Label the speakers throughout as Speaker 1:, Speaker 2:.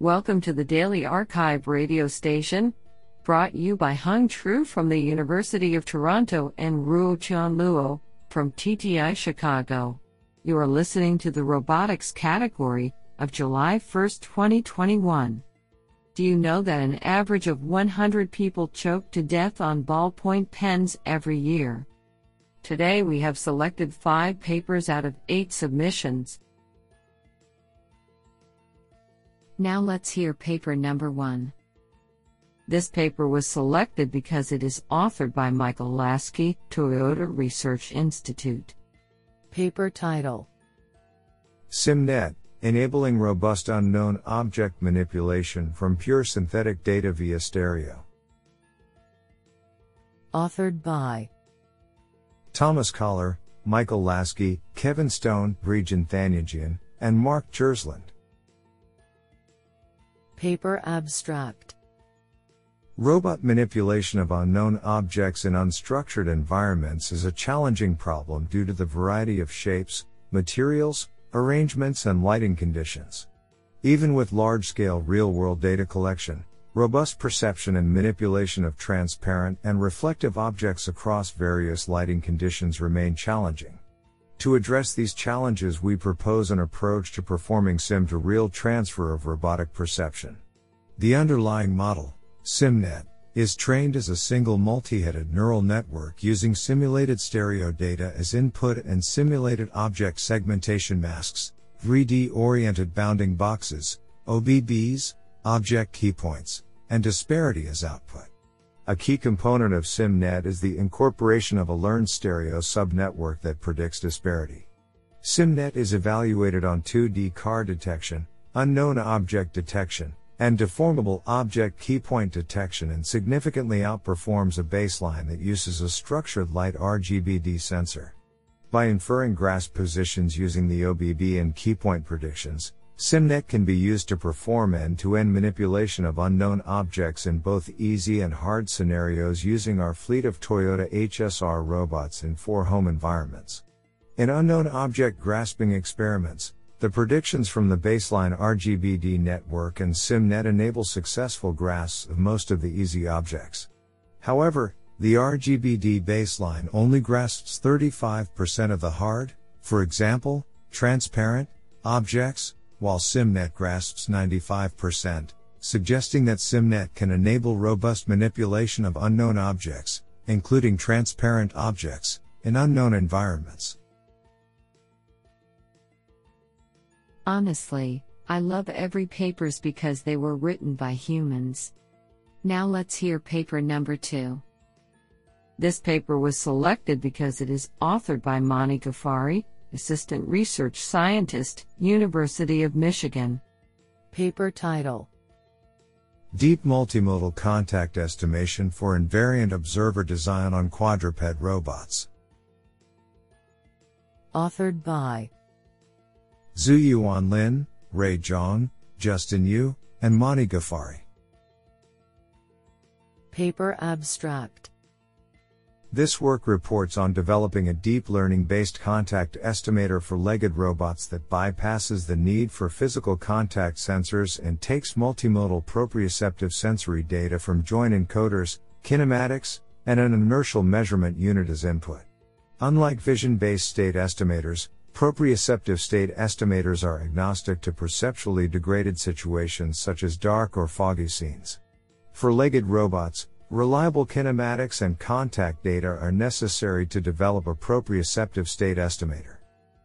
Speaker 1: Welcome to the Daily Archive radio station, brought you by Hung Tru from the University of Toronto and Ruotian Luo from TTI Chicago. You are listening to the robotics category of July 1, 2021. Do you know that an average of 100 people choke to death on ballpoint pens every year? Today we have selected five papers out of eight submissions. Now let's hear paper number one. This paper was selected because it is authored by Michael Laskey, Toyota Research Institute.
Speaker 2: Paper title
Speaker 3: SimNet Enabling Robust Unknown Object Manipulation from Pure Synthetic Data via Stereo.
Speaker 2: Authored by
Speaker 3: Thomas Kollar, Michael Laskey, Kevin Stone, Brijen Thananjeyan, and Mark Tjersland.
Speaker 2: Paper Abstract
Speaker 3: Robot manipulation of unknown objects in unstructured environments is a challenging problem due to the variety of shapes, materials, arrangements, and lighting conditions. Even with large scale real world data collection, robust perception and manipulation of transparent and reflective objects across various lighting conditions remain challenging. To address these challenges, we propose an approach to performing sim to real transfer of robotic perception. The underlying model, SimNet, is trained as a single multi-headed neural network using simulated stereo data as input and simulated object segmentation masks, 3D oriented bounding boxes, OBBs, object keypoints, and disparity as output. A key component of SimNet is the incorporation of a learned stereo subnetwork that predicts disparity. SimNet is evaluated on 2D car detection, unknown object detection, and deformable object keypoint detection and significantly outperforms a baseline that uses a structured light RGBD sensor. By inferring grasp positions using the OBB and keypoint predictions, SimNet can be used to perform end-to-end manipulation of unknown objects in both easy and hard scenarios using our fleet of Toyota HSR robots in four home environments. In unknown object grasping experiments, the predictions from the baseline RGBD network and SimNet enable successful grasps of most of the easy objects. However, the RGBD baseline only grasps 35% of the hard, for example, transparent, objects, while SimNet grasps 95%, suggesting that SimNet can enable robust manipulation of unknown objects, including transparent objects, in unknown environments.
Speaker 1: Honestly, I love every papers because they were written by humans. Now let's hear paper number 2. This paper was selected because it is authored by Maani Ghaffari, Assistant Research Scientist, University of Michigan.
Speaker 2: Paper title
Speaker 3: Deep Multimodal Contact Estimation for Invariant Observer Design on Quadruped Robots.
Speaker 2: Authored by
Speaker 3: Tzu-Yuan Lin, Ray Zhang, Justin Yu, and Maani Ghaffari.
Speaker 2: Paper Abstract
Speaker 3: This work reports on developing a deep learning based contact estimator for legged robots that bypasses the need for physical contact sensors and takes multimodal proprioceptive sensory data from joint encoders, kinematics, and an inertial measurement unit as input. Unlike vision based state estimators, proprioceptive state estimators are agnostic to perceptually degraded situations such as dark or foggy scenes. For legged robots, Reliable kinematics and contact data are necessary to develop a proprioceptive state estimator.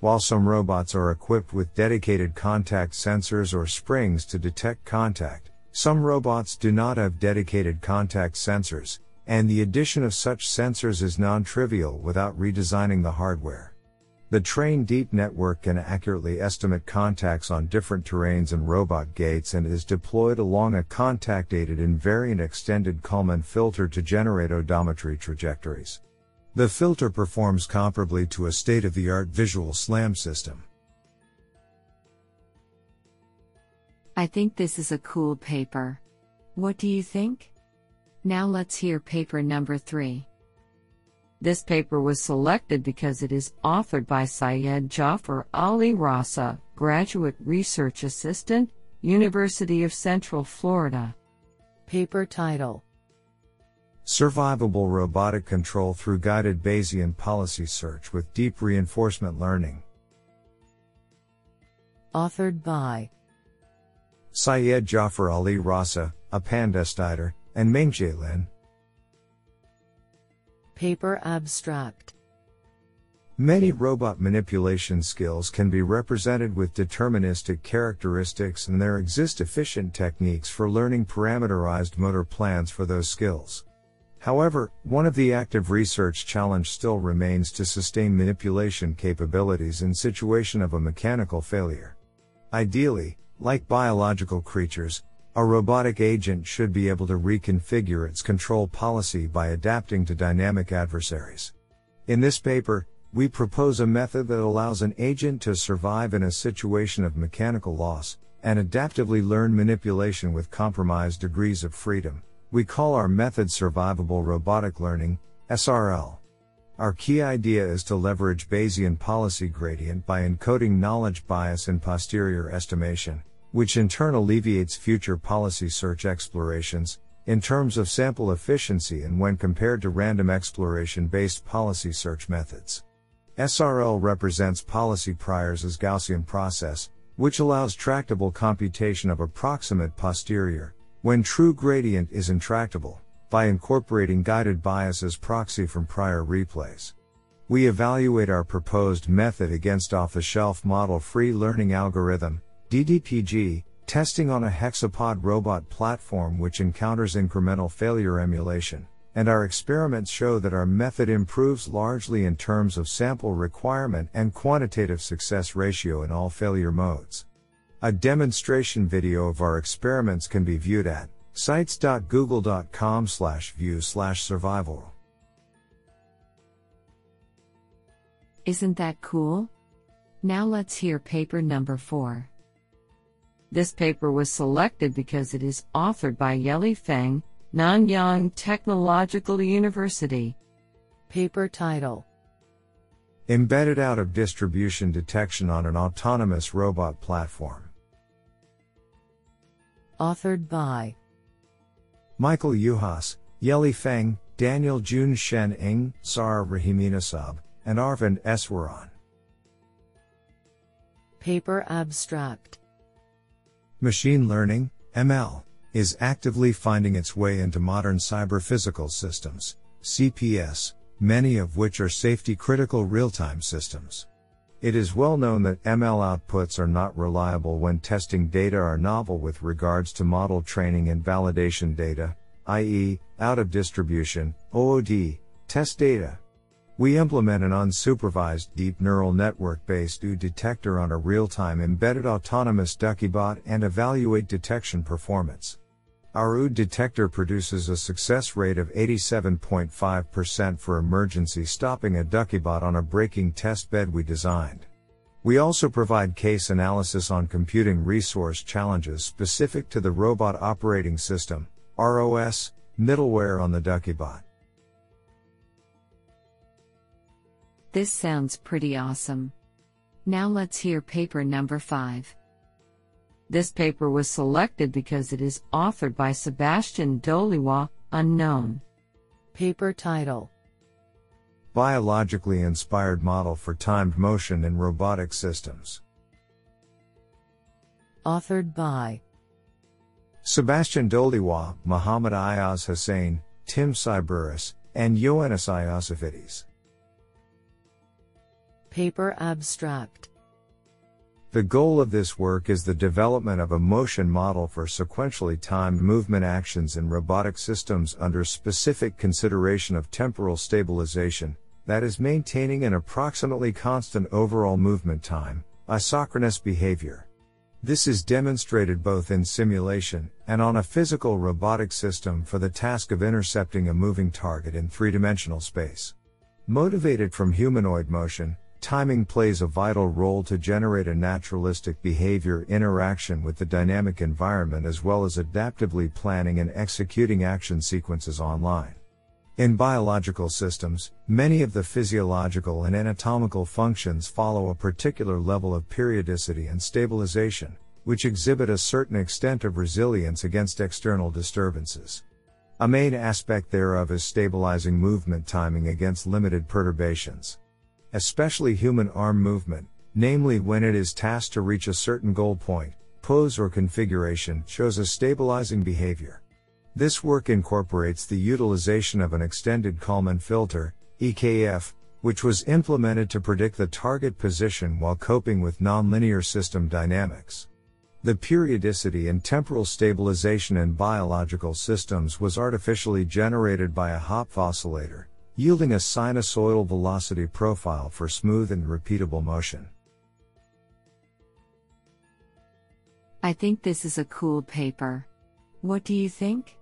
Speaker 3: While some robots are equipped with dedicated contact sensors or springs to detect contact, some robots do not have dedicated contact sensors, and the addition of such sensors is non trivial without redesigning the hardware. The trained deep network can accurately estimate contacts on different terrains and robot gaits and is deployed along a contact aided invariant extended Kalman filter to generate odometry trajectories. The filter performs comparably to a state of the art visual SLAM system.
Speaker 1: I think this is a cool paper. What do you think? Now let's hear paper number 3. This paper was selected because it is authored by Syed Jafar Ali Raza, Graduate Research Assistant, University of Central Florida.
Speaker 2: Paper title
Speaker 3: Survivable Robotic Control Through Guided Bayesian Policy Search with Deep Reinforcement Learning.
Speaker 2: Authored by
Speaker 3: Syed Jafar Ali Raza, Apan Dastider, and Mingjie Lin.
Speaker 2: Paper abstract
Speaker 3: Many robot manipulation skills can be represented with deterministic characteristics and there exist efficient techniques for learning parameterized motor plans for those skills. However, one of the active research challenge still remains to sustain manipulation capabilities in situation of a mechanical failure. Ideally, like biological creatures, a robotic agent should be able to reconfigure its control policy by adapting to dynamic adversaries. In this paper, we propose a method that allows an agent to survive in a situation of mechanical loss, and adaptively learn manipulation with compromised degrees of freedom. We call our method Survivable Robotic Learning, SRL. Our key idea is to leverage Bayesian policy gradient by encoding knowledge bias in posterior estimation, which in turn alleviates future policy search explorations, in terms of sample efficiency and when compared to random exploration based policy search methods. SRL represents policy priors as Gaussian process, which allows tractable computation of approximate posterior, when true gradient is intractable, by incorporating guided bias as proxy from prior replays. We evaluate our proposed method against off-the-shelf model free learning algorithm, DDPG, testing on a hexapod robot platform which encounters incremental failure emulation and our experiments show that our method improves largely in terms of sample requirement and quantitative success ratio in all failure modes. A demonstration video of our experiments can be viewed at sites.google.com slash view slash survival.
Speaker 1: Isn't that cool? Now let's hear paper number 4. This paper was selected because it is authored by Yeli Feng, Nanyang Technological University.
Speaker 2: Paper title
Speaker 3: Embedded out of distribution detection on an autonomous robot platform.
Speaker 2: Authored by
Speaker 3: Michael Yuhas, Yeli Feng, Daniel Jun Shen Ing, Sara Rahiminasab, and Arvind Easwaran.
Speaker 2: Paper abstract
Speaker 3: Machine learning, ML is actively finding its way into modern cyber physical systems, CPS, many of which are safety critical real time systems. It is well known that ML outputs are not reliable when testing data are novel with regards to model training and validation data, i.e., out of distribution, OOD, test data. We implement an unsupervised deep neural network based OOD detector on a real time embedded autonomous Duckiebot and evaluate detection performance. Our OOD detector produces a success rate of 87.5% for emergency stopping a Duckiebot on a braking test bed we designed. We also provide case analysis on computing resource challenges specific to the robot operating system, ROS, middleware on the Duckiebot.
Speaker 1: This sounds pretty awesome. Now let's hear paper number 5. This paper was selected because it is authored by Sebastian Doliwa, unknown.
Speaker 2: Paper title
Speaker 3: Biologically inspired model for timed motion in robotic systems.
Speaker 2: Authored by
Speaker 3: Sebastian Doliwa, Muhammad Ayaz Hussain, Tim Sziburis, and Ioannis Iossifidis.
Speaker 2: Paper abstract
Speaker 3: the goal of this work is the development of a motion model for sequentially timed movement actions in robotic systems under specific consideration of temporal stabilization, that is, maintaining an approximately constant overall movement time, isochronous behavior. This is demonstrated both in simulation and on a physical robotic system for the task of intercepting a moving target in three dimensional space. Motivated from humanoid motion, Timing plays a vital role to generate a naturalistic behavior interaction with the dynamic environment as well as adaptively planning and executing action sequences online. In biological systems, many of the physiological and anatomical functions follow a particular level of periodicity and stabilization, which exhibit a certain extent of resilience against external disturbances. A main aspect thereof is stabilizing movement timing against limited perturbations. Especially human arm movement, namely when it is tasked to reach a certain goal point, pose or configuration, shows a stabilizing behavior. This work incorporates the utilization of an extended Kalman filter, EKF, which was implemented to predict the target position while coping with nonlinear system dynamics. The periodicity and temporal stabilization in biological systems was artificially generated by a Hopf oscillator, yielding a sinusoidal velocity profile for smooth and repeatable motion.
Speaker 1: I think this is a cool paper. What do you think?